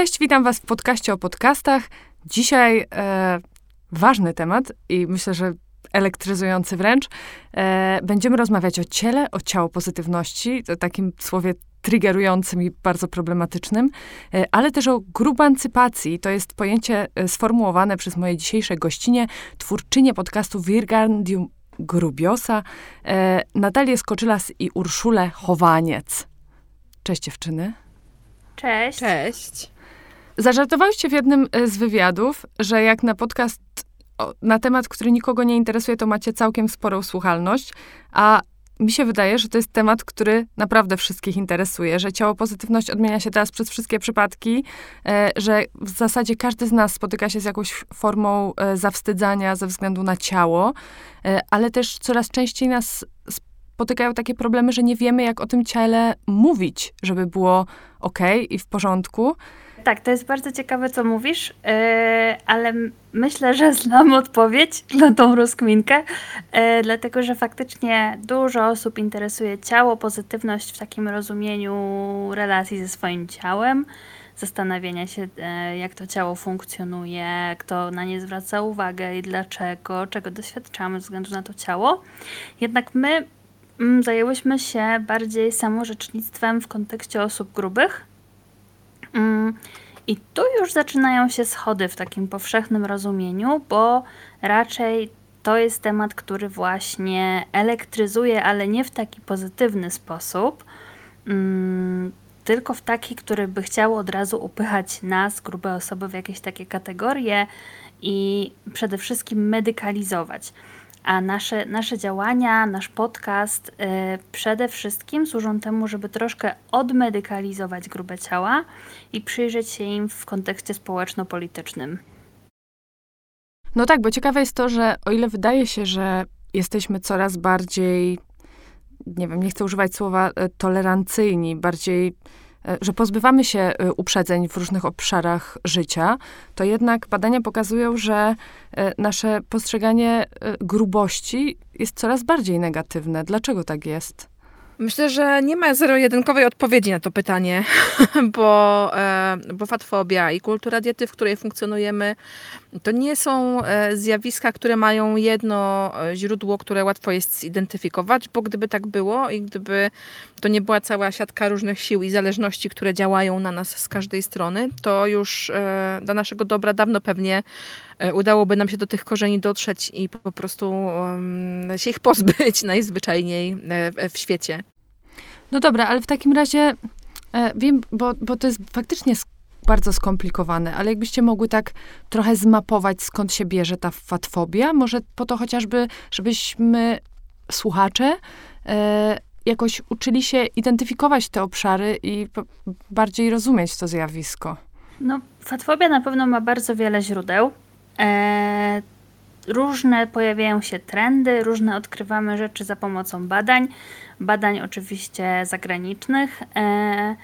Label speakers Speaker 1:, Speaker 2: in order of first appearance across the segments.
Speaker 1: Cześć, witam Was w podcaście o podcastach. Dzisiaj e, ważny temat i myślę, że elektryzujący wręcz. E, będziemy rozmawiać o ciele, o ciało pozytywności, to takim słowie triggerującym i bardzo problematycznym, e, ale też o grubancypacji. To jest pojęcie e, sformułowane przez moje dzisiejsze gościnie, twórczynię podcastu Virgandium Grubiosa, e, Natalię Skoczylas i Urszulę Chowaniec. Cześć dziewczyny.
Speaker 2: Cześć.
Speaker 3: Cześć.
Speaker 1: Zażartowałyście w jednym e, z wywiadów, że jak na podcast na temat, który nikogo nie interesuje, to macie całkiem sporą słuchalność, a mi się wydaje, że to jest temat, który naprawdę wszystkich interesuje, że ciało pozytywność odmienia się teraz przez wszystkie przypadki, e, że w zasadzie każdy z nas spotyka się z jakąś formą e, zawstydzania ze względu na ciało, ale też coraz częściej nas spotykają takie problemy, że nie wiemy, jak o tym ciele mówić, żeby było ok i w porządku.
Speaker 2: Tak, to jest bardzo ciekawe, co mówisz, yy, ale myślę, że znam odpowiedź na tą rozkminkę, yy, dlatego że faktycznie dużo osób interesuje ciało, pozytywność w takim rozumieniu relacji ze swoim ciałem, zastanawiania się, yy, jak to ciało funkcjonuje, kto na nie zwraca uwagę i dlaczego, czego doświadczamy ze względu na to ciało. Jednak my zajęłyśmy się bardziej samorzecznictwem w kontekście osób grubych I tu już zaczynają się schody w takim powszechnym rozumieniu, bo raczej to jest temat, który właśnie elektryzuje, ale nie w taki pozytywny sposób, mm, tylko w taki, który by chciał od razu upychać nas, grube osoby, w jakieś takie kategorie i przede wszystkim medykalizować. A nasze, nasze działania, nasz podcast y, przede wszystkim służą temu, żeby troszkę odmedykalizować grube ciała i przyjrzeć się im w kontekście społeczno-politycznym.
Speaker 1: No tak, bo ciekawe jest to, że o ile wydaje się, że jesteśmy coraz bardziej, nie wiem, nie chcę używać słowa e, tolerancyjni, bardziej że pozbywamy się e, uprzedzeń w różnych obszarach życia, to jednak badania pokazują, że e, nasze postrzeganie grubości jest coraz bardziej negatywne. Dlaczego tak jest?
Speaker 3: Myślę, że nie ma zero-jedynkowej odpowiedzi na to pytanie, bo, e, bo fatfobia i kultura diety, w której funkcjonujemy, to nie są e, zjawiska, które mają jedno e, źródło, które łatwo jest zidentyfikować, bo gdyby tak było i gdyby to nie była cała siatka różnych sił i zależności, które działają na nas z każdej strony, to już dla naszego dobra dawno pewnie udałoby nam się do tych korzeni dotrzeć i po prostu się ich pozbyć najzwyczajniej w świecie.
Speaker 1: No dobra, ale w takim razie e, wiem, bo, bo to jest faktycznie bardzo skomplikowane, ale jakbyście mogły tak trochę zmapować, skąd się bierze ta fatfobia, może po to chociażby, żebyśmy słuchacze e, jakoś uczyli się identyfikować te obszary i bardziej rozumieć to zjawisko.
Speaker 2: No, fatfobia na pewno ma bardzo wiele źródeł. E, różne pojawiają się trendy, różne odkrywamy rzeczy za pomocą badań badań oczywiście zagranicznych e,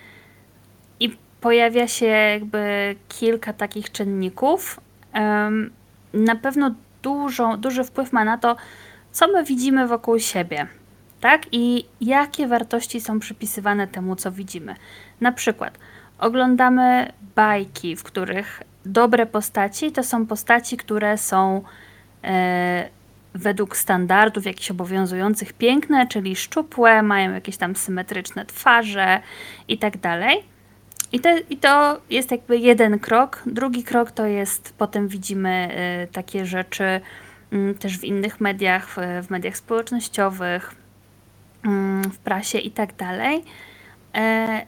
Speaker 2: pojawia się jakby kilka takich czynników. Na pewno dużo, duży wpływ ma na to, co my widzimy wokół siebie, tak? I jakie wartości są przypisywane temu, co widzimy. Na przykład oglądamy bajki, w których dobre postaci to są postaci, które są e, według standardów jakichś obowiązujących piękne, czyli szczupłe, mają jakieś tam symetryczne twarze i tak dalej. I to, I to jest jakby jeden krok. Drugi krok to jest, potem widzimy y, takie rzeczy y, też w innych mediach, w, mediach społecznościowych, y, w prasie i tak dalej. E,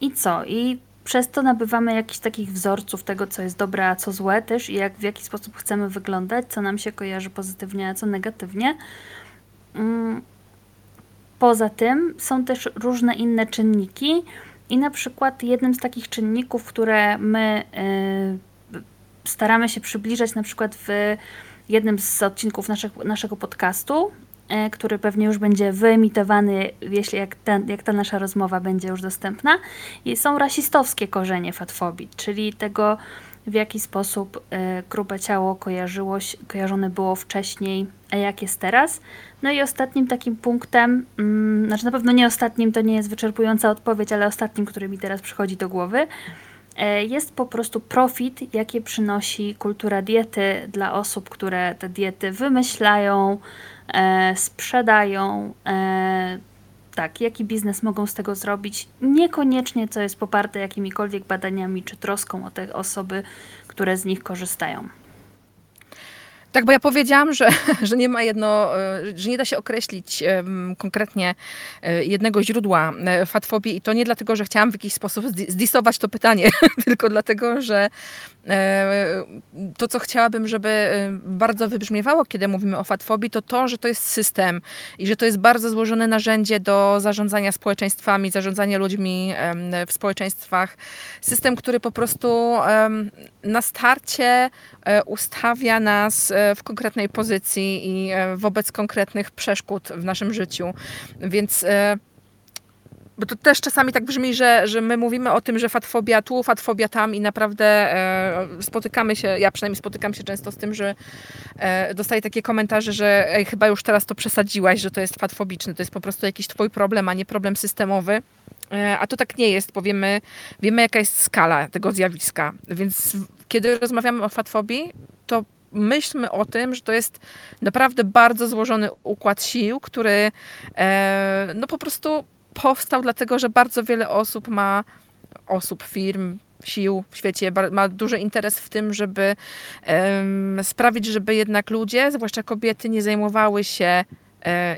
Speaker 2: I co? I przez to nabywamy jakichś takich wzorców tego, co jest dobre, a co złe też i jak, w jaki sposób chcemy wyglądać, co nam się kojarzy pozytywnie, a co negatywnie. Mm. Poza tym są też różne inne czynniki i na przykład jednym z takich czynników, które my y, staramy się przybliżać na przykład w jednym z odcinków naszego, naszego podcastu, E, który pewnie już będzie wyemitowany, jeśli jak, ten, jak ta nasza rozmowa będzie już dostępna. Są rasistowskie korzenie fatfobii, czyli tego, w jaki sposób y, grube ciało kojarzyło, kojarzone było wcześniej, a jak jest teraz. No i ostatnim takim punktem, mm, znaczy na pewno nie ostatnim, to nie jest wyczerpująca odpowiedź, ale ostatnim, który mi teraz przychodzi do głowy, e, jest po prostu profit, jaki przynosi kultura diety dla osób, które te diety wymyślają, e, sprzedają. Tak, jaki biznes mogą z tego zrobić, niekoniecznie co jest poparte jakimikolwiek badaniami czy troską o te osoby, które z nich korzystają.
Speaker 3: Tak, bo ja powiedziałam, że, że nie ma jedno, e, że nie da się określić konkretnie e, jednego źródła e, fatfobii i to nie dlatego, że chciałam w jakiś sposób zdisować to pytanie, tylko dlatego, że to, co chciałabym, żeby bardzo wybrzmiewało, kiedy mówimy o fatfobii, to to, że to jest system i że to jest bardzo złożone narzędzie do zarządzania społeczeństwami, zarządzania ludźmi w społeczeństwach. System, który po prostu na starcie ustawia nas w konkretnej pozycji i e, wobec konkretnych przeszkód w naszym życiu. Więc e, bo to też czasami tak brzmi, że, że my mówimy o tym, że fatfobia tu, fatfobia tam i naprawdę e, spotykamy się, ja przynajmniej spotykam się często z tym, że e, dostaję takie komentarze, że ej, chyba już teraz to przesadziłaś, że to jest fatfobiczny, to jest po prostu jakiś twój problem, a nie problem systemowy. E, a to tak nie jest, bo wiemy, wiemy jaka jest skala tego zjawiska. Więc kiedy rozmawiamy o fatfobii, to myślmy o tym, że to jest naprawdę bardzo złożony układ sił, który e, no po prostu powstał dlatego, że bardzo wiele osób ma, osób, firm, sił w świecie ma duży interes w tym, żeby sprawić, żeby jednak ludzie, zwłaszcza kobiety, nie zajmowały się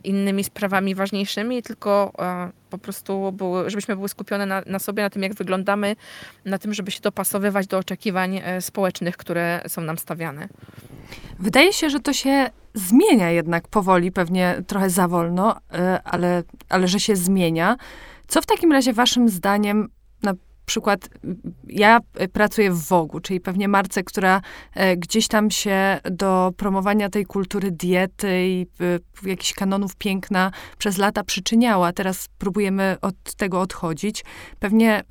Speaker 3: innymi sprawami ważniejszymi, tylko e, po prostu były, żebyśmy były skupione na, na, sobie, na tym, jak wyglądamy, na tym, żeby się dopasowywać do oczekiwań e, społecznych, które są nam stawiane.
Speaker 1: Wydaje się, że to się zmienia jednak powoli, pewnie trochę za wolno, e, ale, ale że się zmienia. Co w takim razie waszym zdaniem przykład ja pracuję w Wogu, czyli pewnie marce, która e, gdzieś tam się do promowania tej kultury diety i e, jakichś kanonów piękna przez lata przyczyniała. Teraz próbujemy od tego odchodzić. Pewnie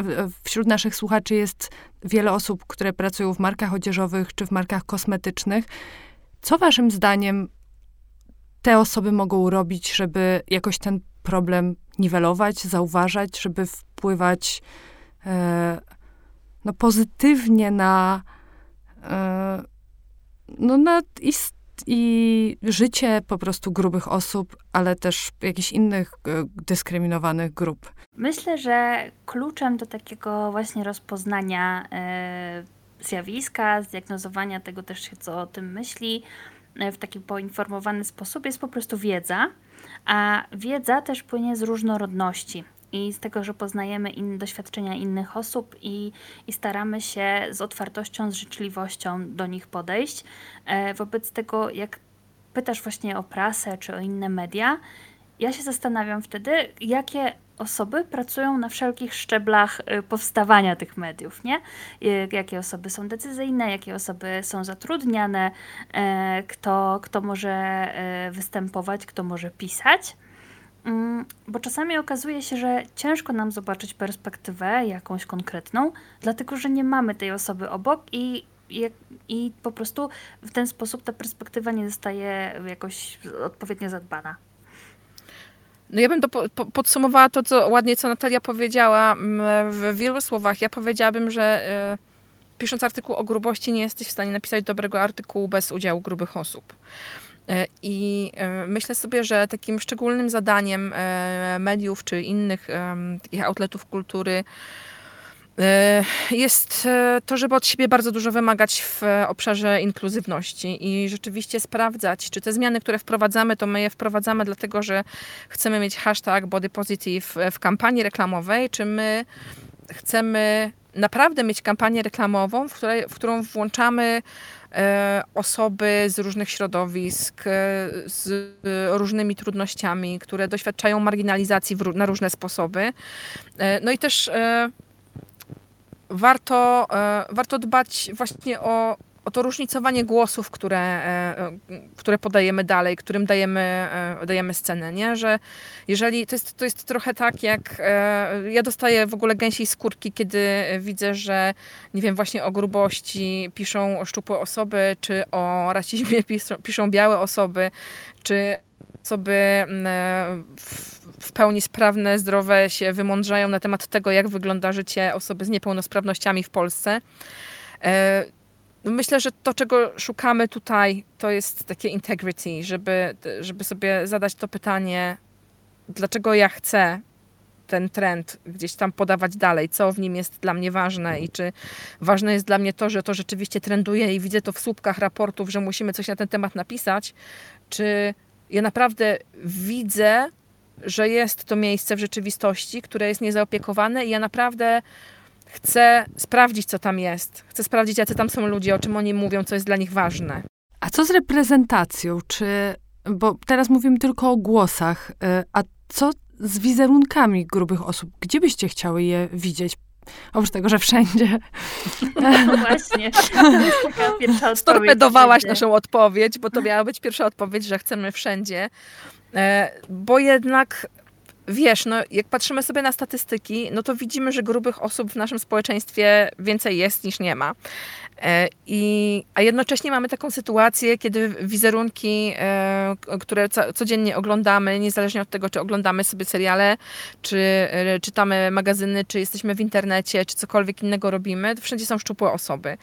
Speaker 1: wśród naszych słuchaczy jest wiele osób, które pracują w markach odzieżowych czy w markach kosmetycznych. Co waszym zdaniem te osoby mogą robić, żeby jakoś ten problem niwelować, zauważać, żeby wpływać e, no, pozytywnie na, e, no, na i życie po prostu grubych osób, ale też jakichś innych e, dyskryminowanych grup.
Speaker 2: Myślę, że kluczem do takiego właśnie rozpoznania zjawiska, zdiagnozowania tego też co o tym myśli, e, w taki poinformowany sposób jest po prostu wiedza, a wiedza też płynie z różnorodności i z tego, że poznajemy inne doświadczenia innych osób i, i staramy się z otwartością, z życzliwością do nich podejść. E, wobec tego, jak pytasz właśnie o prasę czy o inne media, ja się zastanawiam wtedy, jakie osoby pracują na wszelkich szczeblach y, powstawania tych mediów, nie? Jakie osoby są decyzyjne, jakie osoby są zatrudniane, e, kto, kto może e, występować, kto może pisać. Mm, bo czasami okazuje się, że ciężko nam zobaczyć perspektywę jakąś konkretną, dlatego że nie mamy tej osoby obok i, i, po prostu w ten sposób ta perspektywa nie zostaje jakoś odpowiednio zadbana.
Speaker 3: No ja bym to po, po, podsumowała to, co ładnie, co Natalia powiedziała mm, w wielu słowach. Ja powiedziałabym, że y, pisząc artykuł o grubości nie jesteś w stanie napisać dobrego artykułu bez udziału grubych osób. E, I e, myślę sobie, że takim szczególnym zadaniem mediów czy innych takich outletów kultury E, jest e, to, żeby od siebie bardzo dużo wymagać w obszarze inkluzywności i rzeczywiście sprawdzać, czy te zmiany, które wprowadzamy, to my je wprowadzamy dlatego, że chcemy mieć hashtag body positive w kampanii reklamowej, czy my chcemy naprawdę mieć kampanię reklamową, w, której, w którą włączamy e, osoby z różnych środowisk, z różnymi trudnościami, które doświadczają marginalizacji na różne sposoby. No i też warto, e, warto dbać właśnie o, o to różnicowanie głosów, które, e, które podajemy dalej, którym dajemy, e, dajemy scenę, nie? Że jeżeli, to jest, to jest trochę tak, jak ja dostaję w ogóle gęsiej skórki, kiedy widzę, że nie wiem, właśnie o grubości piszą szczupłe osoby, czy o rasizmie piszą, piszą białe osoby, czy osoby w pełni sprawne, zdrowe się wymądrzają na temat tego, jak wygląda życie osoby z niepełnosprawnościami w Polsce. Myślę, że to, czego szukamy tutaj, to jest takie integrity, żeby, żeby sobie zadać to pytanie, dlaczego ja chcę ten trend gdzieś tam podawać dalej, co w nim jest dla mnie ważne? I czy ważne jest dla mnie to, że to rzeczywiście trenduje i widzę to w słupkach raportów, że musimy coś na ten temat napisać, czy ja naprawdę widzę, że jest to miejsce w rzeczywistości, które jest niezaopiekowane i ja naprawdę chcę sprawdzić, co tam jest. Chcę sprawdzić, jacy tam są ludzie, o czym oni mówią, co jest dla nich ważne.
Speaker 1: A co z reprezentacją? Czy, bo teraz mówimy tylko o głosach, y, a co z wizerunkami grubych osób? Gdzie byście chciały je widzieć? Oprócz tego, że wszędzie.
Speaker 2: No właśnie.
Speaker 3: Storpedowałaś naszą odpowiedź, bo to miała być pierwsza odpowiedź, że chcemy wszędzie. E, bo jednak wiesz, no jak patrzymy sobie na statystyki, no to widzimy, że grubych osób w naszym społeczeństwie więcej jest niż nie ma. E, I, a jednocześnie mamy taką sytuację, kiedy wizerunki, e, które codziennie oglądamy, niezależnie od tego, czy oglądamy sobie seriale, czy e, czytamy magazyny, czy jesteśmy w internecie, czy cokolwiek innego robimy, to wszędzie są szczupłe osoby.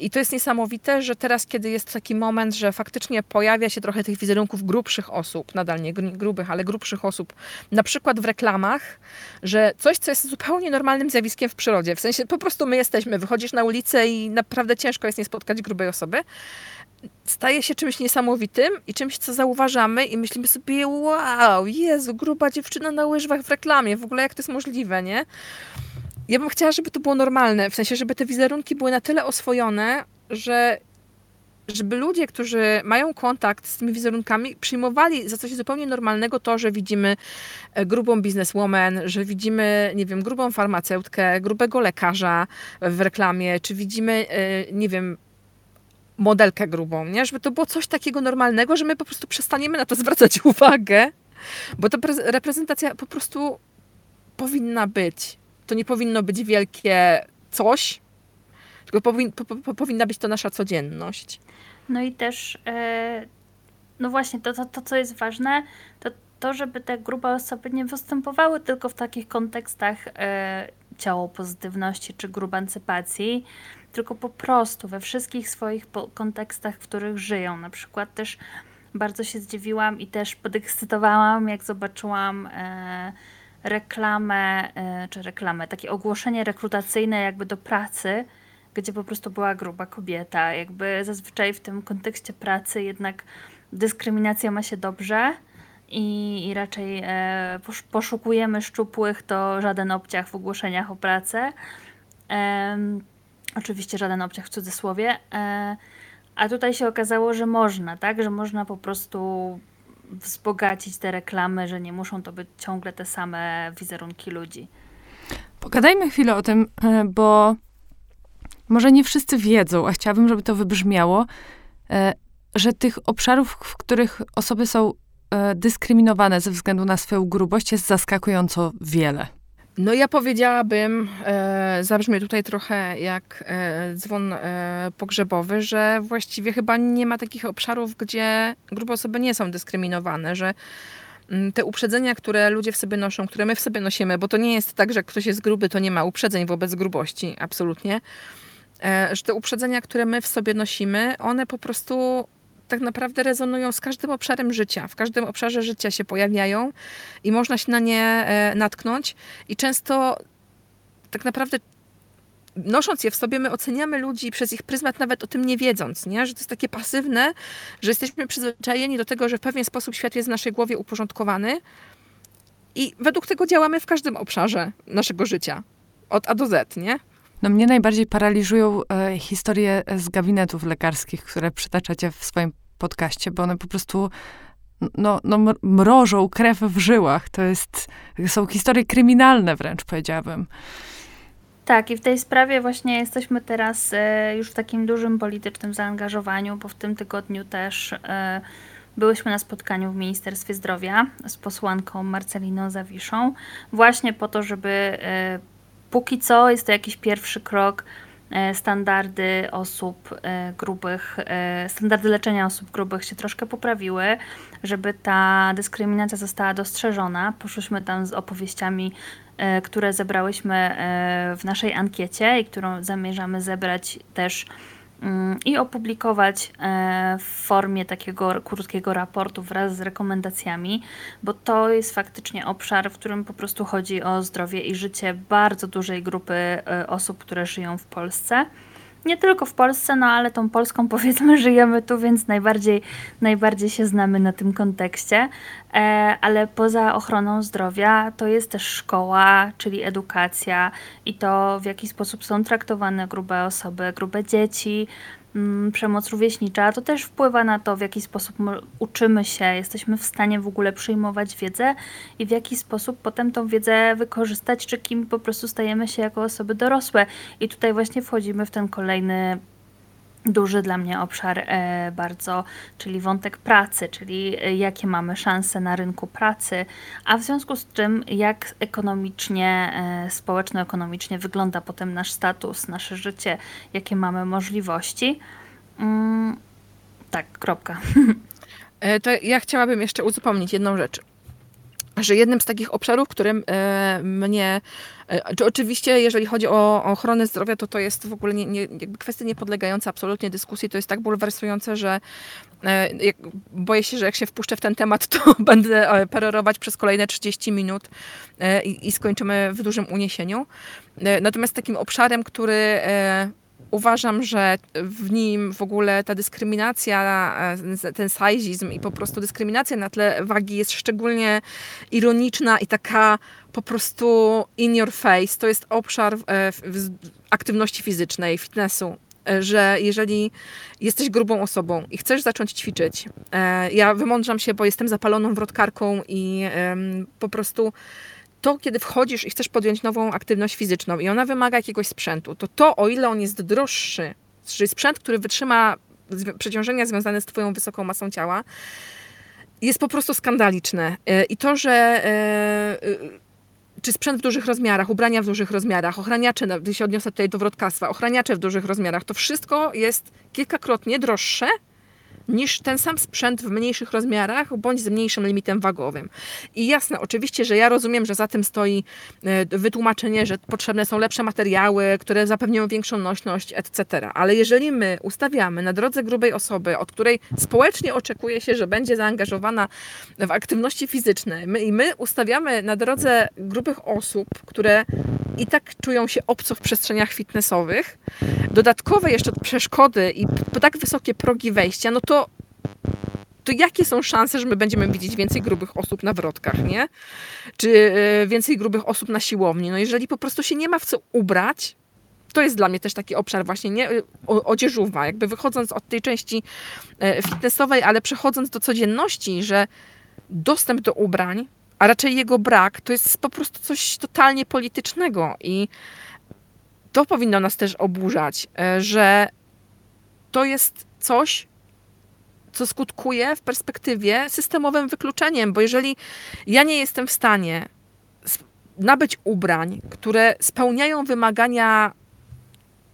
Speaker 3: I to jest niesamowite, że teraz, kiedy jest taki moment, że faktycznie pojawia się trochę tych wizerunków grubszych osób, nadal nie grubych, ale grubszych osób, na przykład w reklamach, że coś, co jest zupełnie normalnym zjawiskiem w przyrodzie, w sensie po prostu my jesteśmy, wychodzisz na ulicę i naprawdę naprawdę ciężko jest nie spotkać grubej osoby, staje się czymś niesamowitym i czymś, co zauważamy i myślimy sobie, wow, Jezu, gruba dziewczyna na łyżwach w reklamie, w ogóle jak to jest możliwe, nie? Ja bym chciała, żeby to było normalne, w sensie, żeby te wizerunki były na tyle oswojone, że żeby ludzie, którzy mają kontakt z tymi wizerunkami, przyjmowali za coś zupełnie normalnego to, że widzimy e, grubą bizneswoman, że widzimy, nie wiem, grubą farmaceutkę, grubego lekarza w reklamie, czy widzimy, e, nie wiem, modelkę grubą, nie? Żeby to było coś takiego normalnego, że my po prostu przestaniemy na to zwracać uwagę, bo ta reprezentacja po prostu powinna być. To nie powinno być wielkie coś, tylko powin, po, po, powinna być to nasza codzienność.
Speaker 2: No i też, e, no właśnie, to, to, to co jest ważne, to to, żeby te grube osoby nie występowały tylko w takich kontekstach e, ciało pozytywności czy grubancypacji, tylko po prostu we wszystkich swoich kontekstach, w których żyją. Na przykład też bardzo się zdziwiłam i też podekscytowałam, jak zobaczyłam e, reklamę, e, czy reklamę, takie ogłoszenie rekrutacyjne jakby do pracy, gdzie po prostu była gruba kobieta. Jakby zazwyczaj w tym kontekście pracy jednak dyskryminacja ma się dobrze i, i raczej e, poszukujemy szczupłych, to żaden obciach w ogłoszeniach o pracę. E, oczywiście żaden obciach w cudzysłowie. E, a tutaj się okazało, że można, tak? Że można po prostu wzbogacić te reklamy, że nie muszą to być ciągle te same wizerunki ludzi.
Speaker 1: Pogadajmy chwilę o tym, e, bo może nie wszyscy wiedzą, a chciałabym, żeby to wybrzmiało, e, że tych obszarów, w których osoby są e, dyskryminowane ze względu na swoją grubość, jest zaskakująco wiele.
Speaker 3: No ja powiedziałabym, e, zabrzmie tutaj trochę jak e, dzwon e, pogrzebowy, że właściwie chyba nie ma takich obszarów, gdzie grube osoby nie są dyskryminowane, że te uprzedzenia, które ludzie w sobie noszą, które my w sobie nosimy, bo to nie jest tak, że jak ktoś jest gruby, to nie ma uprzedzeń wobec grubości, absolutnie E, że te uprzedzenia, które my w sobie nosimy, one po prostu tak naprawdę rezonują z każdym obszarem życia. W każdym obszarze życia się pojawiają i można się na nie e, natknąć. I często tak naprawdę nosząc je w sobie, my oceniamy ludzi przez ich pryzmat, nawet o tym nie wiedząc, nie? że to jest takie pasywne, że jesteśmy przyzwyczajeni do tego, że w pewien sposób świat jest w naszej głowie uporządkowany i według tego działamy w każdym obszarze naszego życia. Od A do Z, nie?
Speaker 1: No mnie najbardziej paraliżują e, historie z gabinetów lekarskich, które przytaczacie w swoim podcaście, bo one po prostu no, no, mrożą krew w żyłach. To jest, są historie kryminalne wręcz, powiedziałabym.
Speaker 2: Tak, i w tej sprawie właśnie jesteśmy teraz e, już w takim dużym politycznym zaangażowaniu, bo w tym tygodniu też e, byłyśmy na spotkaniu w Ministerstwie Zdrowia z posłanką Marceliną Zawiszą, właśnie po to, żeby e, póki co jest to jakiś pierwszy krok standardy osób grubych, standardy leczenia osób grubych się troszkę poprawiły, żeby ta dyskryminacja została dostrzeżona. Poszłyśmy tam z opowieściami, które zebrałyśmy w naszej ankiecie i którą zamierzamy zebrać też Mm, i opublikować e, w formie takiego krótkiego raportu wraz z rekomendacjami, bo to jest faktycznie obszar, w którym po prostu chodzi o zdrowie i życie bardzo dużej grupy e, osób, które żyją w Polsce nie tylko w Polsce, no ale tą Polską powiedzmy żyjemy tu, więc najbardziej, najbardziej się znamy na tym kontekście. E, ale poza ochroną zdrowia to jest też szkoła, czyli edukacja i to w jaki sposób są traktowane grube osoby, grube dzieci, przemoc rówieśnicza, to też wpływa na to, w jaki sposób uczymy się, jesteśmy w stanie w ogóle przyjmować wiedzę i w jaki sposób potem tą wiedzę wykorzystać, czy kim po prostu stajemy się jako osoby dorosłe. I tutaj właśnie wchodzimy w ten kolejny duży dla mnie obszar e, bardzo, czyli wątek pracy, czyli e, jakie mamy szanse na rynku pracy, a w związku z czym jak ekonomicznie, e, społeczno-ekonomicznie wygląda potem nasz status, nasze życie, jakie mamy możliwości. Mm, tak, kropka.
Speaker 3: To ja chciałabym jeszcze uzupełnić jedną rzecz że jednym z takich obszarów, którym e, mnie, e, czy oczywiście jeżeli chodzi o, ochronę zdrowia, to to jest w ogóle nie, nie, kwestia niepodlegająca absolutnie dyskusji, to jest tak bulwersujące, że e, boję się, że jak się wpuszczę w ten temat, to będę perorować przez kolejne 30 minut i, i skończymy w dużym uniesieniu. Natomiast takim obszarem, który uważam, że w nim w ogóle ta dyskryminacja, e, ten sajzizm i po prostu dyskryminacja na tle wagi jest szczególnie ironiczna i taka po prostu in your face. To jest obszar e, aktywności fizycznej, fitnessu e, że jeżeli jesteś grubą osobą i chcesz zacząć ćwiczyć, ja wymądrzam się, bo jestem zapaloną wrotkarką i po prostu to, kiedy wchodzisz i chcesz podjąć nową aktywność fizyczną i ona wymaga jakiegoś sprzętu, to to, o ile on jest droższy, czyli sprzęt, który wytrzyma przeciążenia związane z Twoją wysoką masą ciała, jest po prostu skandaliczne. E, I to, że e, e, czy sprzęt w dużych rozmiarach, ubrania w dużych rozmiarach, ochraniacze, gdy się odniosę tutaj do wrotkarstwa, ochraniacze w dużych rozmiarach, to wszystko jest kilkakrotnie droższe niż ten sam sprzęt w mniejszych rozmiarach bądź z mniejszym limitem wagowym. I jasne, oczywiście, że ja rozumiem, że za tym stoi e, wytłumaczenie, że potrzebne są lepsze materiały, które zapewnią większą nośność, etc. Ale jeżeli my ustawiamy na drodze grubej osoby, od której społecznie oczekuje się, że będzie zaangażowana w aktywności fizyczne, my, i my ustawiamy na drodze grubych osób, które i tak czują się obco w przestrzeniach fitnessowych, dodatkowe jeszcze przeszkody i tak wysokie progi wejścia, no to to jakie są szanse, że my będziemy widzieć więcej grubych osób na wrotkach, nie? Czy e, więcej grubych osób na siłowni? No jeżeli po prostu się nie ma w co ubrać, to jest dla mnie też taki obszar właśnie nie jakby wychodząc od tej części e, fitnessowej, ale przechodząc do codzienności, że dostęp do ubrań, a raczej jego brak, to jest po prostu coś totalnie politycznego i to powinno nas też oburzać, e, że to jest coś, co skutkuje w perspektywie systemowym wykluczeniem, bo jeżeli ja nie jestem w stanie nabyć ubrań, które spełniają wymagania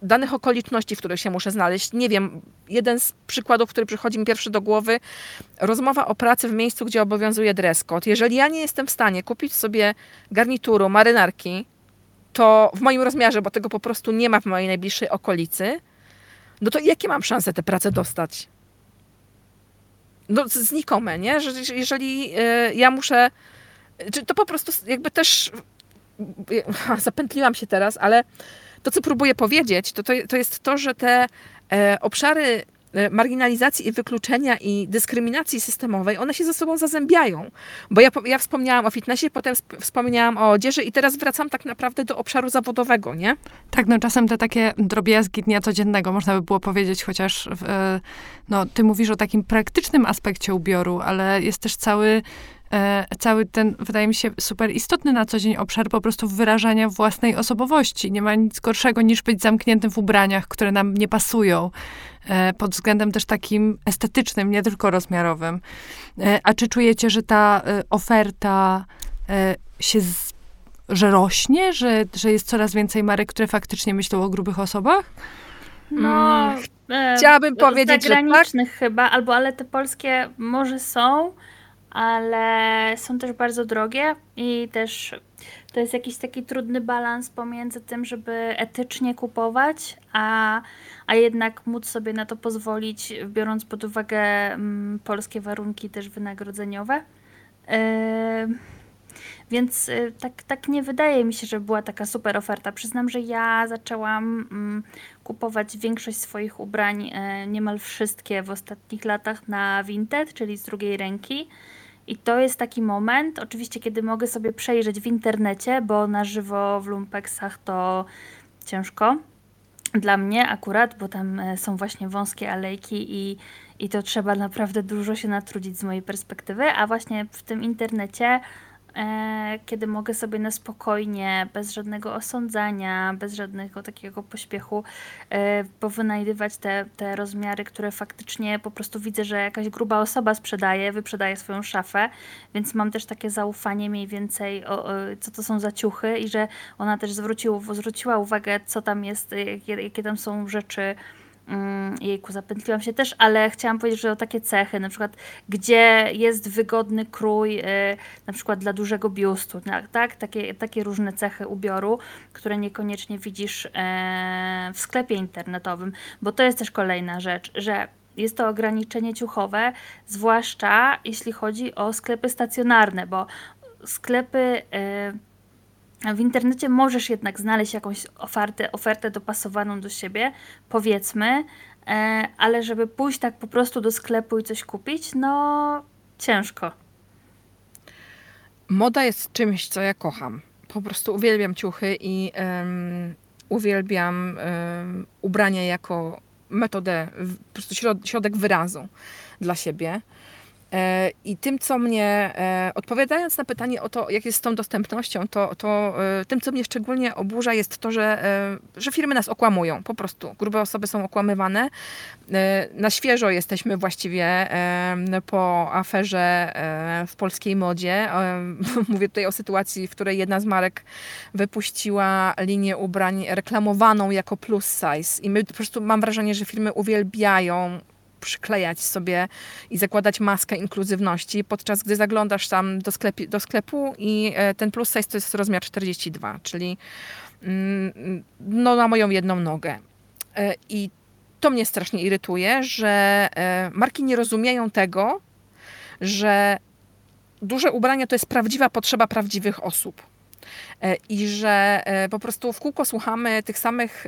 Speaker 3: danych okoliczności, w których się muszę znaleźć. Nie wiem, jeden z przykładów, który przychodzi mi pierwszy do głowy, rozmowa o pracy w miejscu, gdzie obowiązuje dress code. Jeżeli ja nie jestem w stanie kupić sobie garnituru, marynarki, to w moim rozmiarze, bo tego po prostu nie ma w mojej najbliższej okolicy, no to jakie mam szanse tę pracę dostać? no, znikome, nie? Że jeżeli e, ja muszę, to po prostu jakby też, zapętliłam się teraz, ale to, co próbuję powiedzieć, to, to, to jest to, że te obszary E, marginalizacji i wykluczenia i dyskryminacji systemowej, one się ze sobą zazębiają. Bo ja, ja wspomniałam o fitnessie, potem wspomniałam o odzieży i teraz wracam tak naprawdę do obszaru zawodowego, nie?
Speaker 1: Tak, no czasem te takie drobiazgi dnia codziennego, można by było powiedzieć, chociaż e, no, ty mówisz o takim praktycznym aspekcie ubioru, ale jest też cały E, cały ten, wydaje mi się, super istotny na co dzień obszar po prostu wyrażania własnej osobowości. Nie ma nic gorszego niż być zamkniętym w ubraniach, które nam nie pasują. E, pod względem też takim estetycznym, nie tylko rozmiarowym. E, a czy czujecie, że ta oferta się z, że rośnie, że, że jest coraz więcej marek, które faktycznie myślą o grubych osobach?
Speaker 2: No, e,
Speaker 3: Chciałabym powiedzieć, że tak.
Speaker 2: zagranicznych chyba, albo ale te polskie może są, ale są też bardzo drogie i też to jest jakiś taki trudny balans pomiędzy tym, żeby etycznie kupować, a, a jednak móc sobie na to pozwolić, biorąc pod uwagę mm, polskie warunki też wynagrodzeniowe. Yy, więc y, tak, tak nie wydaje mi się, że była taka super oferta. Przyznam, że ja zaczęłam mm, kupować większość swoich ubrań, e, niemal wszystkie w ostatnich latach na Vinted, czyli z drugiej ręki. I to jest taki moment, oczywiście, kiedy mogę sobie przejrzeć w internecie, bo na żywo w lumpeksach to ciężko. Dla mnie akurat, bo tam e, są właśnie wąskie alejki i, i to trzeba naprawdę dużo się natrudzić z mojej perspektywy, a właśnie w tym internecie kiedy mogę sobie na spokojnie, bez żadnego osądzania, bez żadnego takiego pośpiechu, e, powynajdywać te, te rozmiary, które faktycznie po prostu widzę, że jakaś gruba osoba sprzedaje, wyprzedaje swoją szafę, więc mam też takie zaufanie mniej więcej, o, o, co to są za ciuchy i że ona też zwrócił, zwróciła uwagę, co tam jest, jakie, jakie tam są rzeczy jejku, zapętliłam się też, ale chciałam powiedzieć, że o takie cechy, na przykład gdzie jest wygodny krój, y, na przykład dla dużego biustu, tak? Takie, takie różne cechy ubioru, które niekoniecznie widzisz e, w sklepie internetowym, bo to jest też kolejna rzecz, że jest to ograniczenie ciuchowe, zwłaszcza jeśli chodzi o sklepy stacjonarne, bo sklepy e, w internecie możesz jednak znaleźć jakąś ofertę, ofertę dopasowaną do siebie, powiedzmy, e, ale żeby pójść tak po prostu do sklepu i coś kupić, no ciężko.
Speaker 3: Moda jest czymś, co ja kocham. Po prostu uwielbiam ciuchy i um, uwielbiam um, ubrania jako metodę, po prostu środek wyrazu dla siebie. E, I tym, co mnie, e, odpowiadając na pytanie o to, jak jest z tą dostępnością, to, to e, tym, co mnie szczególnie oburza, jest to, że, że firmy nas okłamują. Po prostu grube osoby są okłamywane. Na świeżo jesteśmy właściwie po aferze w polskiej modzie. Mówię tutaj o sytuacji, w której jedna z marek wypuściła linię ubrań reklamowaną jako plus size. I my po prostu mam wrażenie, że firmy uwielbiają przyklejać sobie i zakładać maskę inkluzywności, podczas gdy zaglądasz tam do, sklepi, do sklepu i e, ten plus size to jest rozmiar 42, czyli mm, no, na moją jedną nogę. E, I to mnie strasznie irytuje, że e, marki nie rozumieją tego, że duże ubrania to jest prawdziwa potrzeba prawdziwych osób. I że po prostu w kółko słuchamy tych samych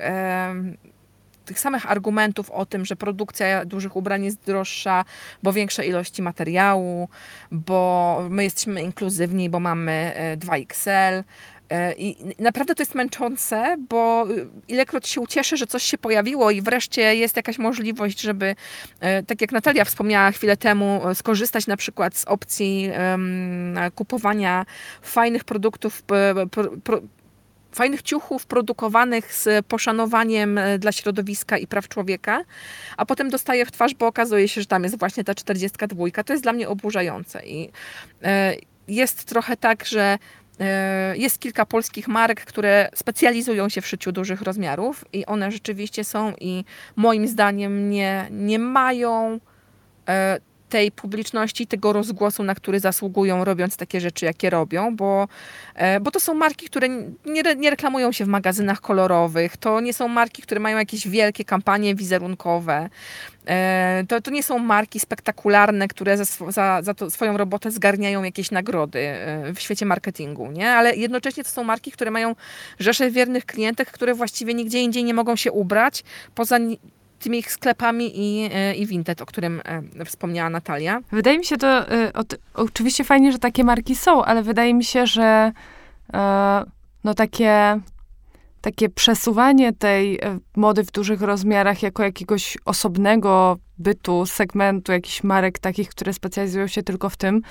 Speaker 3: tych samych argumentów o tym, że produkcja dużych ubrań jest droższa, bo większe ilości materiału, bo my jesteśmy inkluzywni, bo mamy 2XL. E, e, I naprawdę to jest męczące, bo ilekroć się ucieszę, że coś się pojawiło i wreszcie jest jakaś możliwość, żeby, e, tak jak Natalia wspomniała chwilę temu, skorzystać na przykład z opcji um, kupowania fajnych produktów, pro, pro, fajnych ciuchów produkowanych z poszanowaniem e, dla środowiska i praw człowieka, a potem dostaję w twarz, bo okazuje się, że tam jest właśnie ta 42. To jest dla mnie oburzające i e, jest trochę tak, że e, jest kilka polskich marek, które specjalizują się w szyciu dużych rozmiarów i one rzeczywiście są i moim zdaniem nie, nie mają tej publiczności, tego rozgłosu, na który zasługują, robiąc takie rzeczy, jakie robią, bo, e, bo to są marki, które nie, nie reklamują się w magazynach kolorowych, to nie są marki, które mają jakieś wielkie kampanie wizerunkowe. E, to, to nie są marki spektakularne, które za, za, za to swoją robotę zgarniają jakieś nagrody e, w świecie marketingu, nie? ale jednocześnie to są marki, które mają rzesze wiernych klientek, które właściwie nigdzie indziej nie mogą się ubrać, poza tymi ich sklepami i, e, i Vinted, o którym e, wspomniała Natalia.
Speaker 1: Wydaje mi się to, e, oczywiście fajnie, że takie marki są, ale wydaje mi się, że no takie, takie przesuwanie tej mody w dużych rozmiarach jako jakiegoś osobnego bytu, segmentu jakichś marek takich, które specjalizują się tylko w tym,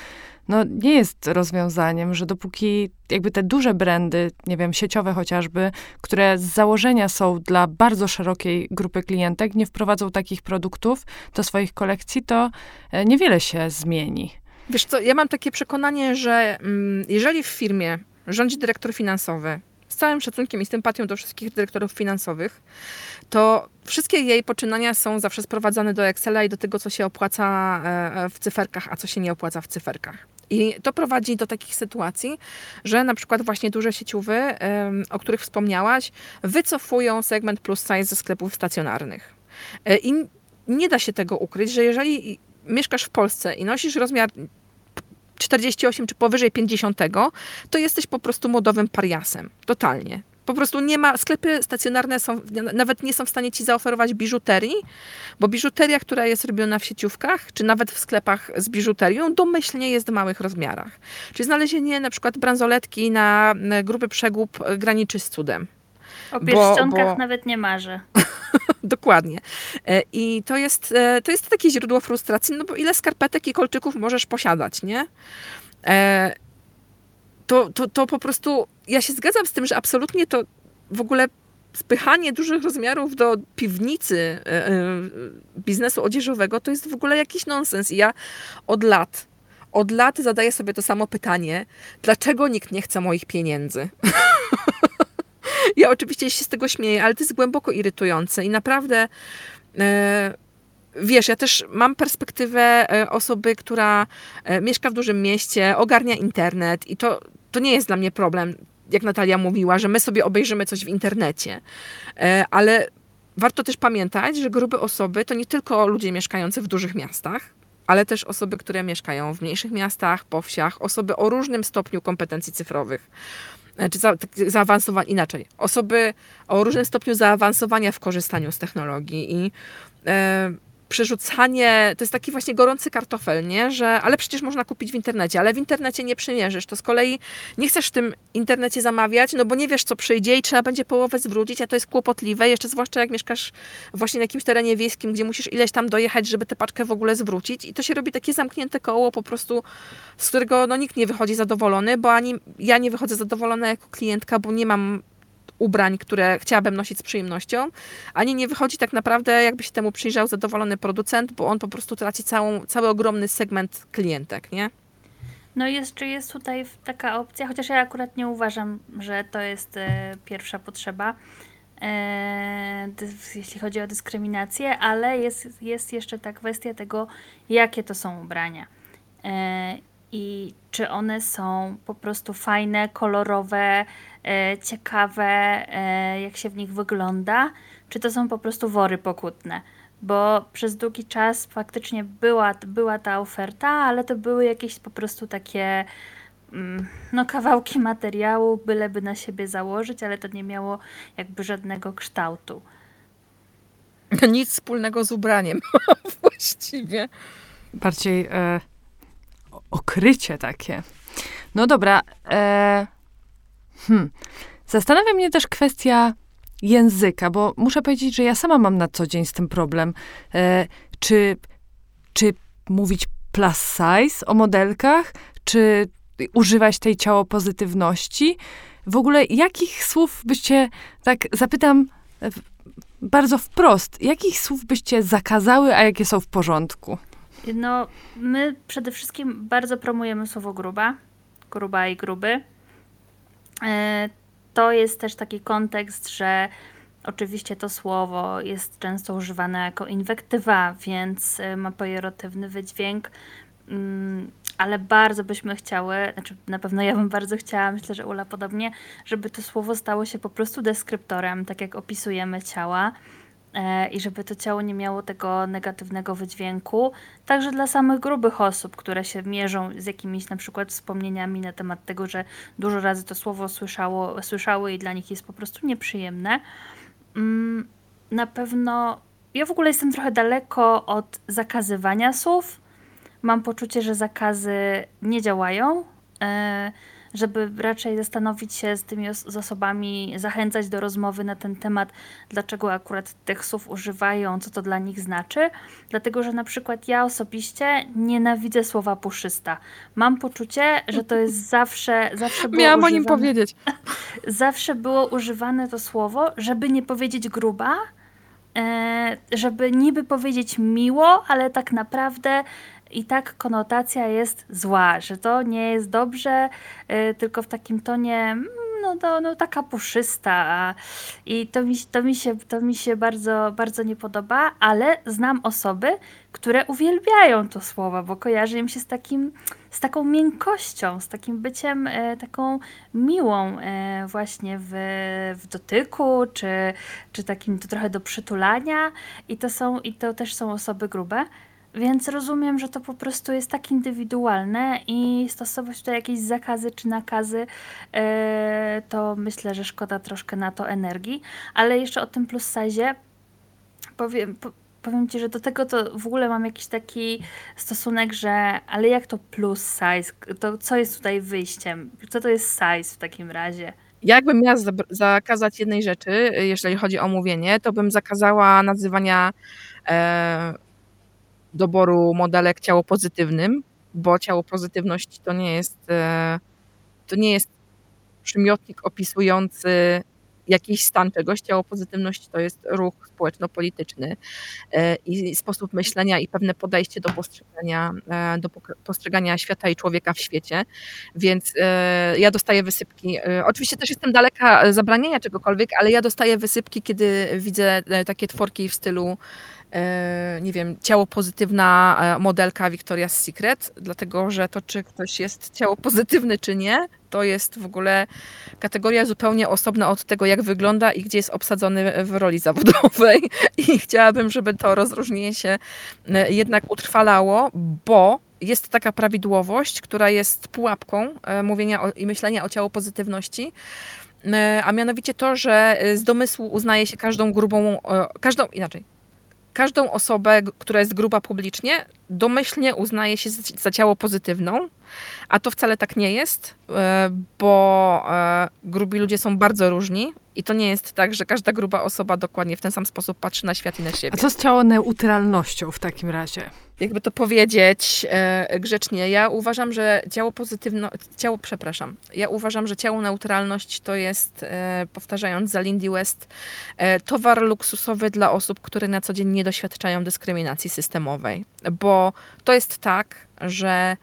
Speaker 1: no nie jest rozwiązaniem, że dopóki jakby te duże brandy, nie wiem, sieciowe chociażby, które z założenia są dla bardzo szerokiej grupy klientek, nie wprowadzą takich produktów do swoich kolekcji, to e, niewiele się zmieni.
Speaker 3: Wiesz co, ja mam takie przekonanie, że mm, jeżeli w firmie rządzi dyrektor finansowy, z całym szacunkiem i sympatią do wszystkich dyrektorów finansowych, to wszystkie jej poczynania są zawsze sprowadzane do Excela i do tego, co się opłaca e, w cyferkach, a co się nie opłaca w cyferkach. I to prowadzi do takich sytuacji, że na przykład właśnie duże sieciowe, o których wspomniałaś, wycofują segment plus size ze sklepów stacjonarnych. E, I nie da się tego ukryć, że jeżeli mieszkasz w Polsce i nosisz rozmiar 48 czy powyżej 50, to jesteś po prostu modowym pariasem. Totalnie. Po prostu nie ma, sklepy stacjonarne są, nawet nie są w stanie ci zaoferować biżuterii, bo biżuteria, która jest robiona w sieciówkach, czy nawet w sklepach z biżuterią, domyślnie jest w małych rozmiarach. Czyli znalezienie na przykład bransoletki na gruby przegub graniczy z cudem.
Speaker 2: O pierścionkach bo, bo... nawet nie marzę.
Speaker 3: Dokładnie. E, I to jest, e, to jest takie źródło frustracji, no bo ile skarpetek i kolczyków możesz posiadać, nie? E, to, to, to po prostu, ja się zgadzam z tym, że absolutnie to w ogóle spychanie dużych rozmiarów do piwnicy biznesu odzieżowego to jest w ogóle jakiś nonsens. I ja od lat, od lat zadaję sobie to samo pytanie, dlaczego nikt nie chce moich pieniędzy? Ja oczywiście się z tego śmieję, ale to jest głęboko irytujące i naprawdę. E, wiesz, ja też mam perspektywę e, osoby, która e, mieszka w dużym mieście, ogarnia internet i to, to nie jest dla mnie problem, jak Natalia mówiła, że my sobie obejrzymy coś w internecie. Ale warto też pamiętać, że grube osoby to nie tylko ludzie mieszkający w dużych miastach, ale też osoby, które mieszkają w mniejszych miastach, po wsiach, osoby o różnym stopniu kompetencji cyfrowych czy za, tak, inaczej, osoby o różnym stopniu zaawansowania w korzystaniu z technologii i e, przerzucanie, to jest taki właśnie gorący kartofel, nie? Że, ale przecież można kupić w internecie, ale w internecie nie przymierzysz. To z kolei nie chcesz w tym internecie zamawiać, no bo nie wiesz, co przyjdzie i trzeba będzie połowę zwrócić, a to jest kłopotliwe, jeszcze zwłaszcza jak mieszkasz właśnie na jakimś terenie wiejskim, gdzie musisz ileś tam dojechać, żeby tę paczkę w ogóle zwrócić i to się robi takie zamknięte koło po prostu, z którego no, nikt nie wychodzi zadowolony, bo ani ja nie wychodzę zadowolona jako klientka, bo nie mam ubrań, które chciałabym nosić z przyjemnością, ani nie wychodzi tak naprawdę, jakby się temu przyjrzał zadowolony producent, bo on po prostu traci całą, cały ogromny segment klientek, nie?
Speaker 2: No jest, czy jest tutaj taka opcja, chociaż ja akurat nie uważam, że to jest e, pierwsza potrzeba, e, jeśli chodzi o dyskryminację, ale jest, jest jeszcze ta kwestia tego, jakie to są ubrania. E, I czy one są po prostu fajne, kolorowe, ciekawe, e, jak się w nich wygląda, czy to są po prostu wory pokutne. Bo przez długi czas faktycznie była, była ta oferta, ale to były jakieś po prostu takie mm, no, kawałki materiału, byleby na siebie założyć, ale to nie miało jakby żadnego kształtu.
Speaker 3: Nic wspólnego z ubraniem właściwie.
Speaker 1: Bardziej e, okrycie takie. No dobra. E, Hmm. Zastanawia mnie też kwestia języka, bo muszę powiedzieć, że ja sama mam na co dzień z tym problem. E, czy, czy mówić plus size o modelkach, czy używać tej ciało pozytywności? W ogóle jakich słów byście, tak zapytam bardzo wprost, jakich słów byście zakazały, a jakie są w porządku?
Speaker 2: No, my przede wszystkim bardzo promujemy słowo gruba, gruba i gruby. E, to jest też taki kontekst, że oczywiście to słowo jest często używane jako inwektywa, więc e, ma pejoratywny wydźwięk, mm, ale bardzo byśmy chciały, znaczy na pewno ja bym bardzo chciała, myślę, że Ula podobnie, żeby to słowo stało się po prostu deskryptorem, tak jak opisujemy ciała. E, i żeby to ciało nie miało tego negatywnego wydźwięku. Także dla samych grubych osób, które się mierzą z jakimiś na przykład wspomnieniami na temat tego, że dużo razy to słowo słyszało, słyszały i dla nich jest po prostu nieprzyjemne. Mm, na pewno ja w ogóle jestem trochę daleko od zakazywania słów. Mam poczucie, że zakazy nie działają. E, żeby raczej zastanowić się z tymi os z osobami, zachęcać do rozmowy na ten temat, dlaczego akurat tych słów używają, co to dla nich znaczy. Dlatego, że na przykład ja osobiście nienawidzę słowa puszysta. Mam poczucie, że to jest zawsze, zawsze było
Speaker 3: Miałam
Speaker 2: używane,
Speaker 3: o nim powiedzieć.
Speaker 2: Zawsze było używane to słowo, żeby nie powiedzieć gruba, e, żeby niby powiedzieć miło, ale tak naprawdę i tak konotacja jest zła, że to nie jest dobrze, y, tylko w takim tonie mm, no, no, no taka puszysta i to mi, to mi, się, to mi się bardzo, bardzo nie podoba, ale znam osoby, które uwielbiają to słowo, bo kojarzy im się z takim, z taką miękkością, z takim byciem e, taką miłą e, właśnie w, w dotyku, czy, czy takim to trochę do przytulania i to są, i to też są osoby grube. Więc rozumiem, że to po prostu jest tak indywidualne i stosować tutaj jakieś zakazy czy nakazy, e, to myślę, że szkoda troszkę na to energii. Ale jeszcze o tym plus size powiem, powiem Ci, że do tego to w ogóle mam jakiś taki stosunek, że ale jak to plus size? To co jest tutaj wyjściem? Co to jest size w takim razie?
Speaker 3: Jakbym miała zakazać jednej rzeczy, jeżeli chodzi o mówienie, to bym zakazała nazywania e, doboru modelek ciało pozytywnym, bo ciało pozytywność to nie jest, e, to nie jest przymiotnik opisujący jakiś stan czegoś. Ciało pozytywność to jest ruch społeczno-polityczny e, i sposób myślenia i pewne podejście do postrzegania, e, do postrzegania świata i człowieka w świecie. Więc ja dostaję wysypki. Oczywiście też jestem daleka zabraniania czegokolwiek, ale ja dostaję wysypki, kiedy widzę takie tworki w stylu nie wiem, ciało pozytywna e, modelka Victoria's Secret, dlatego że to, czy ktoś jest ciało pozytywny, czy nie, to jest w ogóle kategoria zupełnie osobna od tego, jak wygląda i gdzie jest obsadzony w roli zawodowej. I chciałabym, żeby to rozróżnienie się e, jednak utrwalało, bo jest taka prawidłowość, która jest pułapką mówienia i myślenia o ciało pozytywności, a mianowicie to, że z domysłu uznaje się każdą grubą, każdą, inaczej, każdą osobę, która jest gruba publicznie, domyślnie uznaje się za ciało pozytywną, a to wcale tak nie jest, e, bo e, grubi ludzie są bardzo różni i to nie jest tak, że każda gruba osoba dokładnie w ten sam sposób patrzy na świat i na siebie.
Speaker 1: A co z ciało neutralnością w takim razie?
Speaker 3: Jakby to powiedzieć e, grzecznie, ja uważam, że ciało pozytywno, ciało, przepraszam, ja uważam, że ciało neutralność to jest, e, powtarzając za Lindy West, e, towar luksusowy dla osób, które na co dzień nie doświadczają dyskryminacji systemowej. Bo to jest tak, że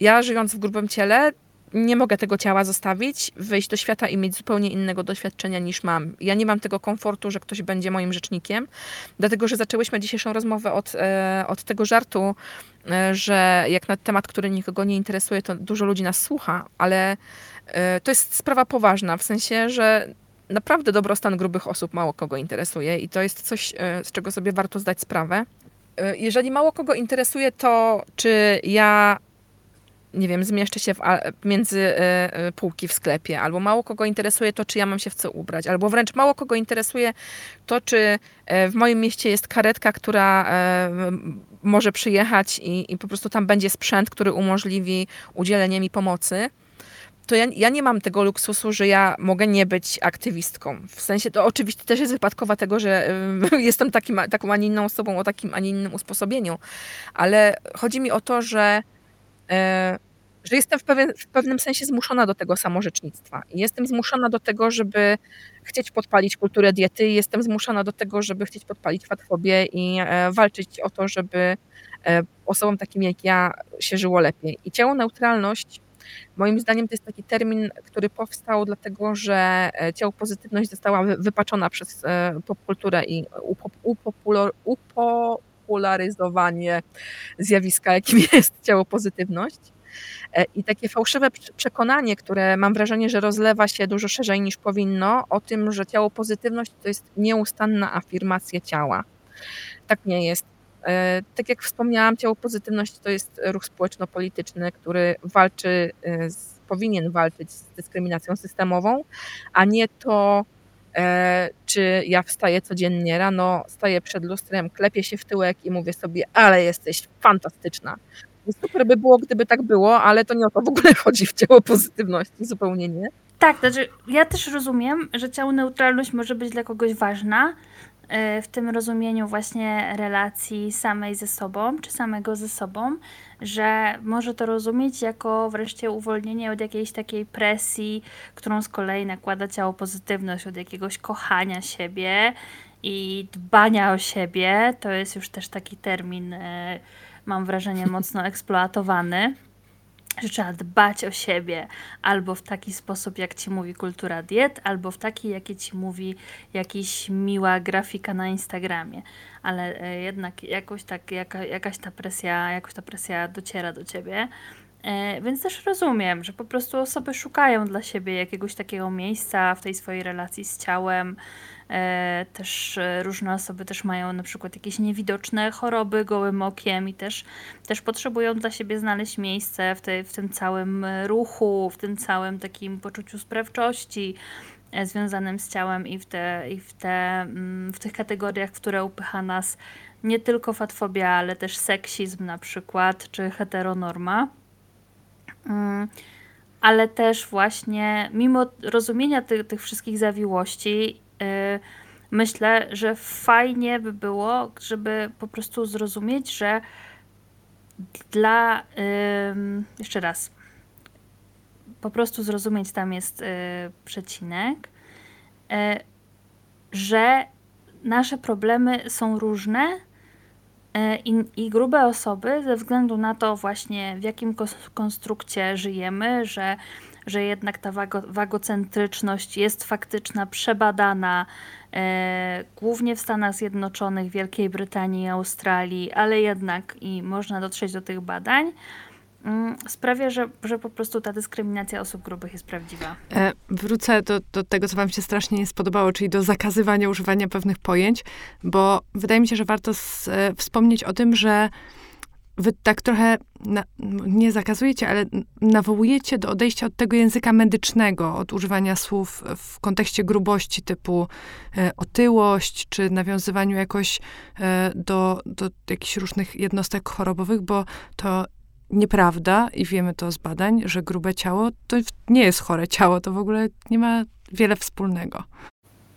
Speaker 3: ja żyjąc w grubym ciele, nie mogę tego ciała zostawić, wyjść do świata i mieć zupełnie innego doświadczenia niż mam. Ja nie mam tego komfortu, że ktoś będzie moim rzecznikiem, dlatego że zaczęłyśmy dzisiejszą rozmowę od, e, od tego żartu, e, że jak na temat, który nikogo nie interesuje, to dużo ludzi nas słucha, ale e, to jest sprawa poważna, w sensie, że naprawdę dobrostan grubych osób mało kogo interesuje i to jest coś, z czego sobie warto zdać sprawę. Jeżeli mało kogo interesuje to, czy ja nie wiem, zmieszczę się w, między e, e, półki w sklepie, albo mało kogo interesuje to, czy ja mam się w co ubrać, albo wręcz mało kogo interesuje to, czy e, w moim mieście jest karetka, która może przyjechać i, i po prostu tam będzie sprzęt, który umożliwi udzielenie mi pomocy. To ja, ja, nie mam tego luksusu, że ja mogę nie być aktywistką. W sensie to oczywiście też jest wypadkowa tego, że jestem takim, taką, a nie inną osobą o takim, a nie innym usposobieniu, ale chodzi mi o to, że że jestem w, pewien, w pewnym sensie zmuszona do tego samorzecznictwa. Jestem zmuszona do tego, żeby chcieć podpalić kulturę diety, jestem zmuszona do tego, żeby chcieć podpalić fatfobię i e, walczyć o to, żeby e, osobom takim jak ja się żyło lepiej. I ciało neutralność Moim zdaniem to jest taki termin, który powstał dlatego, że e, ciało pozytywność została wypaczona przez popkulturę i upopularyzowanie zjawiska, jakim jest ciało pozytywność. E, I takie fałszywe przekonanie, które mam wrażenie, że rozlewa się dużo szerzej niż powinno, o tym, że ciało pozytywność to jest nieustanna afirmacja ciała. Tak nie jest. E, tak jak wspomniałam, ciało pozytywność to jest ruch społeczno-polityczny, który walczy, e, z, powinien walczyć z dyskryminacją systemową, a nie to, czy ja wstaję codziennie rano, staję przed lustrem, klepię się w tyłek i mówię sobie, ale jesteś fantastyczna. Super by było, gdyby tak było, ale to nie o to w ogóle chodzi w ciało pozytywności, zupełnie nie.
Speaker 2: Tak, znaczy ja też rozumiem, że ciało neutralność może być dla kogoś ważna, e, w tym rozumieniu właśnie relacji samej ze sobą, czy samego ze sobą, że może to rozumieć jako wreszcie uwolnienie od jakiejś takiej presji, którą z kolei nakłada ciało pozytywność, od jakiegoś kochania siebie i dbania o siebie. To jest już też taki termin e, mam wrażenie, mocno eksploatowany że trzeba dbać o siebie albo w taki sposób, jak ci mówi kultura diet, albo w taki, jaki ci mówi jakiś miła grafika na Instagramie. Ale e, jednak jakoś tak, jaka, jakaś ta presja, jakoś ta presja dociera do ciebie. E, więc też rozumiem, że po prostu osoby szukają dla siebie jakiegoś takiego miejsca w tej swojej relacji z ciałem, też e, różne osoby też mają na przykład jakieś niewidoczne choroby gołym okiem i też, też potrzebują dla siebie znaleźć miejsce w, tej, w tym całym ruchu, w tym całym takim poczuciu sprawczości e, związanym z ciałem i w, te, i w, te, mm, w tych kategoriach, w które upycha nas nie tylko fatfobia, ale też seksizm na przykład, czy heteronorma. Mm, ale też właśnie, mimo rozumienia ty, tych wszystkich zawiłości myślę, że fajnie by było, żeby po prostu zrozumieć, że dla. Jeszcze raz. Po prostu zrozumieć, tam jest y, przecinek, y, że nasze problemy są różne i, i, grube osoby, ze względu na to właśnie w jakim konstrukcie żyjemy, że że jednak ta wago, wagocentryczność jest faktyczna, przebadana, e, głównie w Stanach Zjednoczonych, Wielkiej Brytanii, Australii, ale jednak i można dotrzeć do tych badań mm, sprawia, że, że po prostu ta dyskryminacja osób grubych jest prawdziwa.
Speaker 1: E, wrócę do, do tego, co wam się strasznie nie spodobało, czyli do zakazywania używania pewnych pojęć, bo wydaje mi się, że warto z, e, wspomnieć o tym, że wy tak trochę na, nie zakazujecie, ale nawołujecie do odejścia od tego języka medycznego, od używania słów w kontekście grubości typu e, otyłość, czy nawiązywaniu jakoś e, do, do jakichś różnych jednostek chorobowych, bo to nieprawda i wiemy to z badań, że grube ciało to nie jest chore ciało, to w ogóle nie ma wiele wspólnego.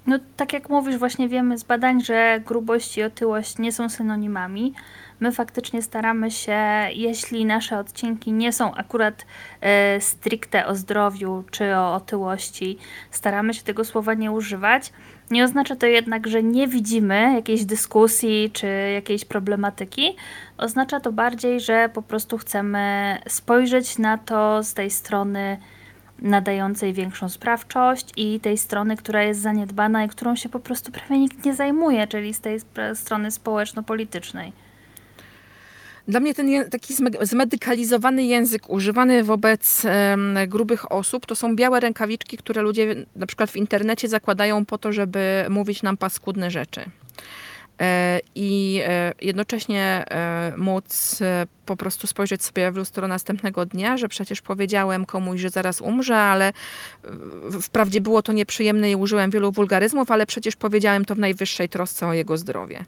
Speaker 2: No tak jak mówisz, właśnie wiemy z badań, że grubość i otyłość nie są synonimami, My faktycznie staramy się, jeśli nasze odcinki nie są akurat e, stricte o zdrowiu czy o otyłości, staramy się tego słowa nie używać. Nie oznacza to jednak, że nie widzimy jakiejś dyskusji czy jakiejś problematyki. Oznacza to bardziej, że po prostu chcemy spojrzeć na to z tej strony nadającej większą sprawczość i tej strony, która jest zaniedbana i którą się po prostu prawie nikt nie zajmuje, czyli z tej strony społeczno-politycznej.
Speaker 3: Dla mnie ten taki zmedykalizowany język używany wobec grubych osób to są białe rękawiczki, które ludzie na przykład w internecie zakładają po to, żeby mówić nam paskudne rzeczy. E, I e, jednocześnie e, móc po prostu spojrzeć sobie w lustro następnego dnia, że przecież powiedziałem komuś, że zaraz umrze, ale wprawdzie było to nieprzyjemne i użyłem wielu wulgaryzmów, ale przecież powiedziałem to w najwyższej trosce o jego zdrowie.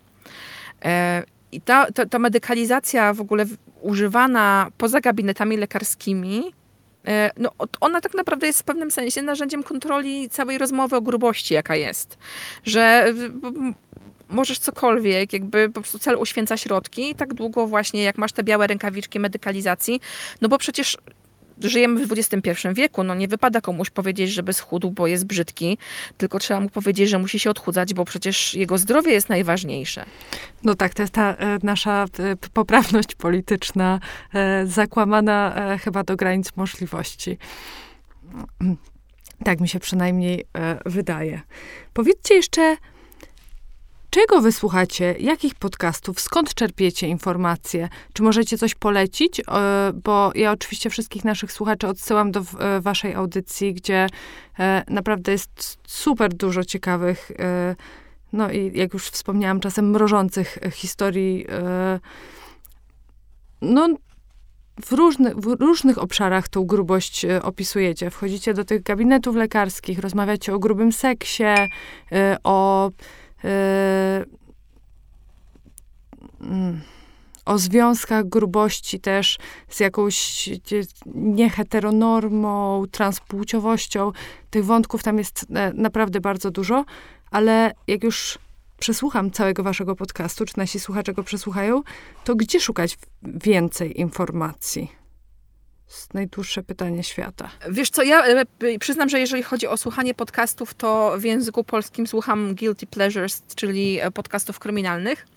Speaker 3: I ta, ta, ta medykalizacja w ogóle używana poza gabinetami lekarskimi, e, no, ona tak naprawdę jest w pewnym sensie narzędziem kontroli całej rozmowy o grubości, jaka jest. Że możesz cokolwiek, jakby po prostu cel uświęca środki, tak długo właśnie jak masz te białe rękawiczki medykalizacji, no bo przecież żyjemy w XXI wieku, no nie wypada komuś powiedzieć, żeby schudł, bo jest brzydki, tylko trzeba mu powiedzieć, że musi się odchudzać, bo przecież jego zdrowie jest najważniejsze.
Speaker 1: No tak, to jest ta e, nasza e, poprawność polityczna, e, zakłamana chyba do granic możliwości. Tak mi się przynajmniej wydaje. Powiedzcie jeszcze, Czego wysłuchacie? Jakich podcastów? Skąd czerpiecie informacje? Czy możecie coś polecić? E, bo ja oczywiście wszystkich naszych słuchaczy odsyłam do e, waszej audycji, gdzie e, naprawdę jest super dużo ciekawych, no i jak już wspomniałam, czasem mrożących historii. No, w, różny, w różnych obszarach tą grubość opisujecie. Wchodzicie do tych gabinetów lekarskich, rozmawiacie o grubym seksie, o o związkach grubości też z jakąś nieheteronormą, transpłciowością. Tych wątków tam jest e, naprawdę bardzo dużo, ale jak już przesłucham całego waszego podcastu, czy nasi słuchacze go przesłuchają, to gdzie szukać więcej informacji? Najdłuższe pytanie świata.
Speaker 3: Wiesz co, ja e, przyznam, że jeżeli chodzi o słuchanie podcastów, to w języku polskim słucham Guilty Pleasures, czyli e, podcastów kryminalnych,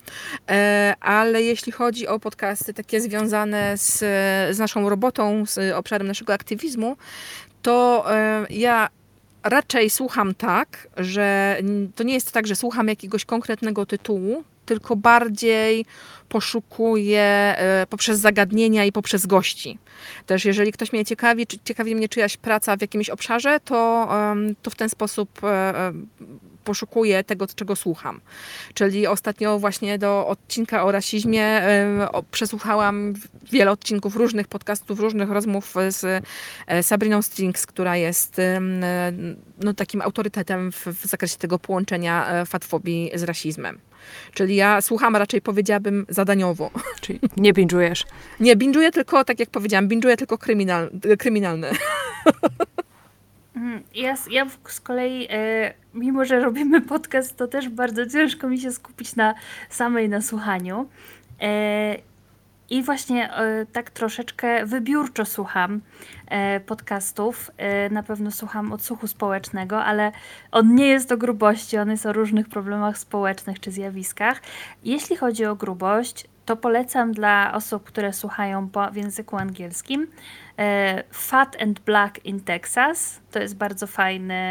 Speaker 3: e, ale jeśli chodzi o podcasty takie związane z, z naszą robotą, z obszarem naszego aktywizmu, to ja raczej słucham tak, że to nie jest tak, że słucham jakiegoś konkretnego tytułu, tylko bardziej poszukuję e, poprzez zagadnienia i poprzez gości. Też jeżeli ktoś mnie ciekawi, czy ciekawi mnie czyjaś praca w jakimś obszarze, to, to w ten sposób e, e, poszukuję tego, czego słucham. Czyli ostatnio właśnie do odcinka o rasizmie przesłuchałam wiele odcinków różnych podcastów, różnych rozmów z Sabriną Strings, która jest no, takim autorytetem w, w zakresie tego połączenia fatfobii z rasizmem. Czyli ja słucham raczej, powiedziałabym, zadaniowo.
Speaker 1: Czyli nie binge'ujesz?
Speaker 3: Nie, binge'uję tylko, tak jak powiedziałam, binge'uję tylko kryminal, kryminalne.
Speaker 2: Mhm. Ja, ja z kolei, e, mimo że robimy podcast, to też bardzo ciężko mi się skupić na samej nasłuchaniu. E, i właśnie e, tak troszeczkę wybiórczo słucham e, podcastów. E, na pewno słucham odsłuchu społecznego, ale on nie jest o grubości, on jest o różnych problemach społecznych czy zjawiskach. Jeśli chodzi o grubość, to polecam dla osób, które słuchają w języku angielskim Fat and Black in Texas. To jest bardzo fajny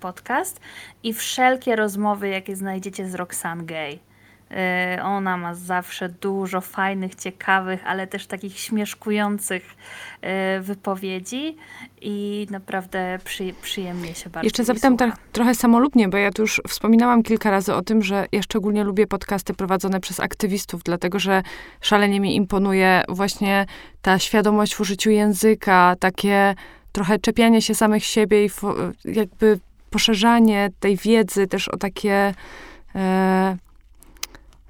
Speaker 2: podcast. I wszelkie rozmowy, jakie znajdziecie z Roxane Gay. Y, ona ma zawsze dużo fajnych, ciekawych, ale też takich śmieszkujących y, wypowiedzi i naprawdę przy, przyjemnie się bardzo
Speaker 1: Jeszcze zapytam tak trochę samolubnie, bo ja tu już wspominałam kilka razy o tym, że ja szczególnie lubię podcasty prowadzone przez aktywistów, dlatego że szalenie mi imponuje właśnie ta świadomość w użyciu języka, takie trochę czepianie się samych siebie i jakby poszerzanie tej wiedzy też o takie... E,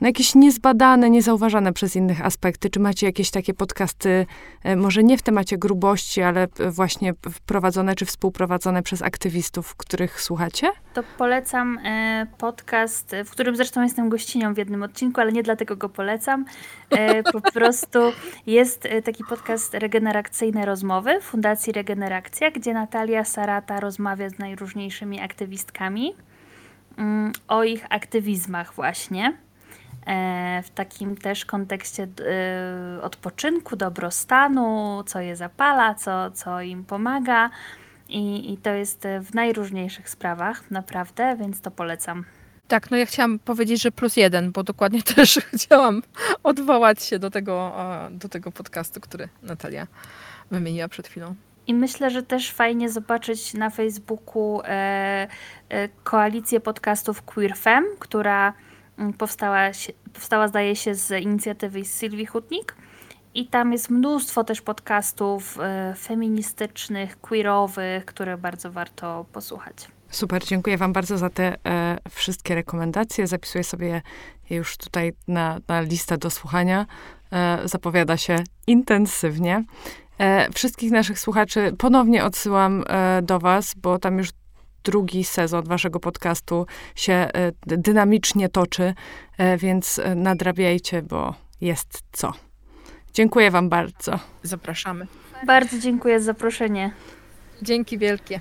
Speaker 1: no jakieś niezbadane, niezauważane przez innych aspekty? Czy macie jakieś takie podcasty, e, może nie w temacie grubości, ale właśnie wprowadzone czy współprowadzone przez aktywistów, których słuchacie?
Speaker 2: To polecam e, podcast, w którym zresztą jestem gościnią w jednym odcinku, ale nie dlatego go polecam. E, po prostu jest taki podcast Regeneracyjne Rozmowy Fundacji Regeneracja, gdzie Natalia Sarata rozmawia z najróżniejszymi aktywistkami mm, o ich aktywizmach właśnie. E, w takim też kontekście e, odpoczynku, dobrostanu, co je zapala, co, co im pomaga. I, I to jest w najróżniejszych sprawach, naprawdę, więc to polecam.
Speaker 3: Tak, no ja chciałam powiedzieć, że plus jeden, bo dokładnie też chciałam odwołać się do tego, do tego podcastu, który Natalia wymieniła przed chwilą.
Speaker 2: I myślę, że też fajnie zobaczyć na Facebooku e, e, koalicję podcastów QueerFem, która Mm, powstała, powstała zdaje się z inicjatywy Sylwii Hutnik. I tam jest mnóstwo też podcastów e, feministycznych, queerowych, które bardzo warto posłuchać.
Speaker 1: Super, dziękuję Wam bardzo za te e, wszystkie rekomendacje. Zapisuję sobie je już tutaj na, na listę do słuchania. E, zapowiada się intensywnie. E, wszystkich naszych słuchaczy ponownie odsyłam e, do Was, bo tam już drugi sezon waszego podcastu się e, dynamicznie toczy, e, więc e, nadrabiajcie, bo jest co. Dziękuję wam bardzo.
Speaker 3: Zapraszamy.
Speaker 2: Bardzo dziękuję za zaproszenie.
Speaker 3: Dzięki wielkie.